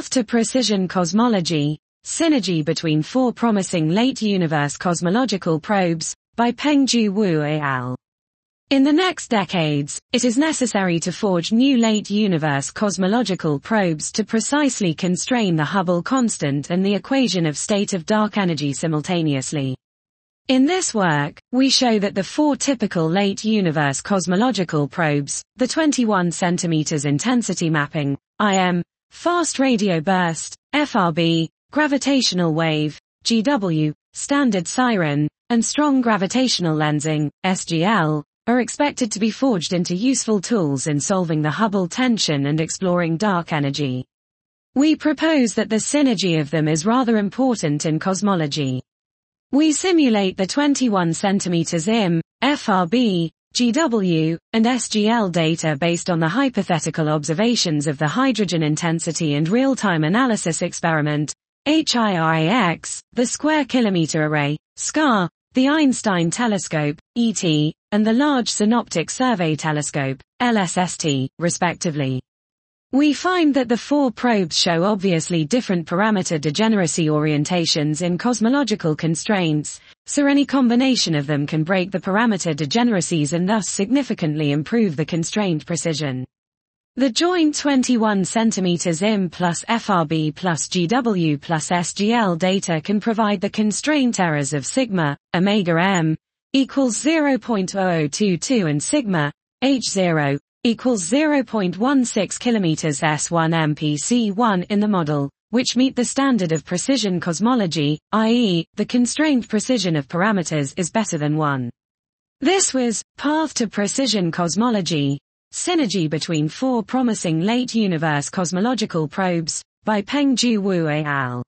Path to Precision Cosmology, Synergy between Four Promising Late Universe Cosmological Probes, by Peng-Ju Wu et al. In the next decades, it is necessary to forge new late universe cosmological probes to precisely constrain the Hubble constant and the equation of state of dark energy simultaneously. In this work, we show that the four typical late universe cosmological probes, the 21 cm intensity mapping, IM, fast radio burst, FRB, gravitational wave, GW, standard siren, and strong gravitational lensing, SGL, are expected to be forged into useful tools in solving the Hubble tension and exploring dark energy. We propose that the synergy of them is rather important in cosmology. We simulate the 21 cm IM, FRB, GW, and SGL data based on the hypothetical observations of the hydrogen intensity and real-time analysis experiment, HIRAX, the Square Kilometre Array, SKA, the Einstein Telescope, ET, and the Large Synoptic Survey Telescope, LSST, respectively. We find that the four probes show obviously different parameter degeneracy orientations in cosmological constraints, so any combination of them can break the parameter degeneracies and thus significantly improve the constrained precision. The joint 21 cm IM plus FRB plus GW plus SGL data can provide the constraint errors of sigma, omega m, equals 0.0022 and sigma, h0, equals 0.16 km S1 MPC1 in the model, which meet the standard of precision cosmology, i.e., the constrained precision of parameters is better than 1. This was Path to Precision Cosmology, Synergy between four promising late universe cosmological probes, by Peng Peng-Ju Wu et al.